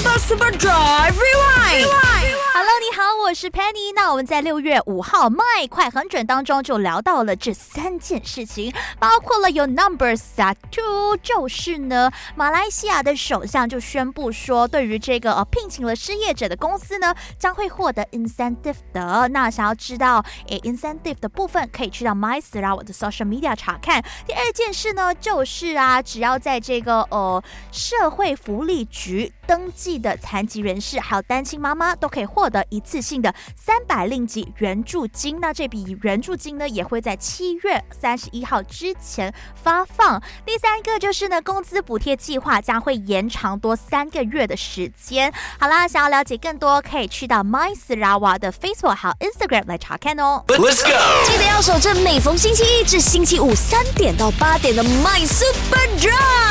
Hello，你好，我是 Penny。那我们在六月五号麦快很准当中就聊到了这三件事情，包括了有 Numbers Two，就是呢，马来西亚的首相就宣布说，对于这个呃聘请了失业者的公司呢，将会获得 incentive 的。那想要知道诶 incentive 的部分，可以去到 My s 然后我的 social media 查看。第二件事呢，就是啊，只要在这个呃社会福利局登记的残疾人士，还有单亲妈妈，都可以获。得一次性的三百令吉援助金，那这笔援助金呢，也会在七月三十一号之前发放。第三个就是呢，工资补贴计划将会延长多三个月的时间。好啦，想要了解更多，可以去到 My Sarawak 的 Facebook 和 Instagram 来查看哦。Let's go，记得要守着每逢星期一至星期五三点到八点的 My Super。